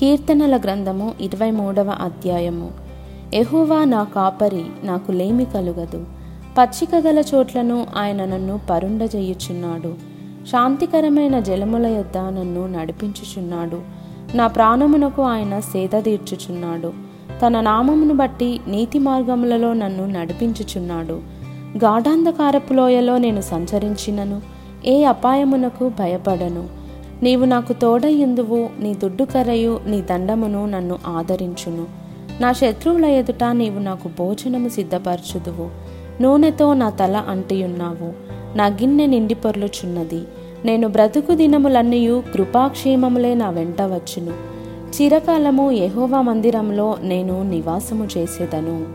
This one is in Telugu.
కీర్తనల గ్రంథము ఇరవై మూడవ అధ్యాయము. ఎహోవా నా కాపరి నాకు లేమి కలుగదు. పచ్చిక గల చోట్లను ఆయన నన్ను పరుండజేయుచున్నాడు. శాంతికరమైన జలముల యొద్ద నన్ను నడిపించుచున్నాడు. నా ప్రాణమునకు ఆయన సేద తీర్చుచున్నాడు. తన నామమును బట్టి నీతి మార్గములలో నన్ను నడిపించుచున్నాడు. గాఢాంధకారపు లోయలో నేను సంచరించినను. ఏ అపాయమునకు భయపడను. నీవు నాకు తోడయ్యుందువు నీ దుడ్డు కరయు నీ దండమును నన్ను ఆదరించును. నా శత్రువుల ఎదుట నీవు నాకు భోజనము సిద్ధపరచుదువు. నూనెతో నా తల అంటియున్నావు. నా గిన్నె నిండి పొర్లుచున్నది. నేను బ్రతుకు దినములన్నయూ కృపాక్షేమములే నా వెంట వచ్చును. చిరకాలము యహోవా మందిరంలో నేను నివాసము చేసేదను.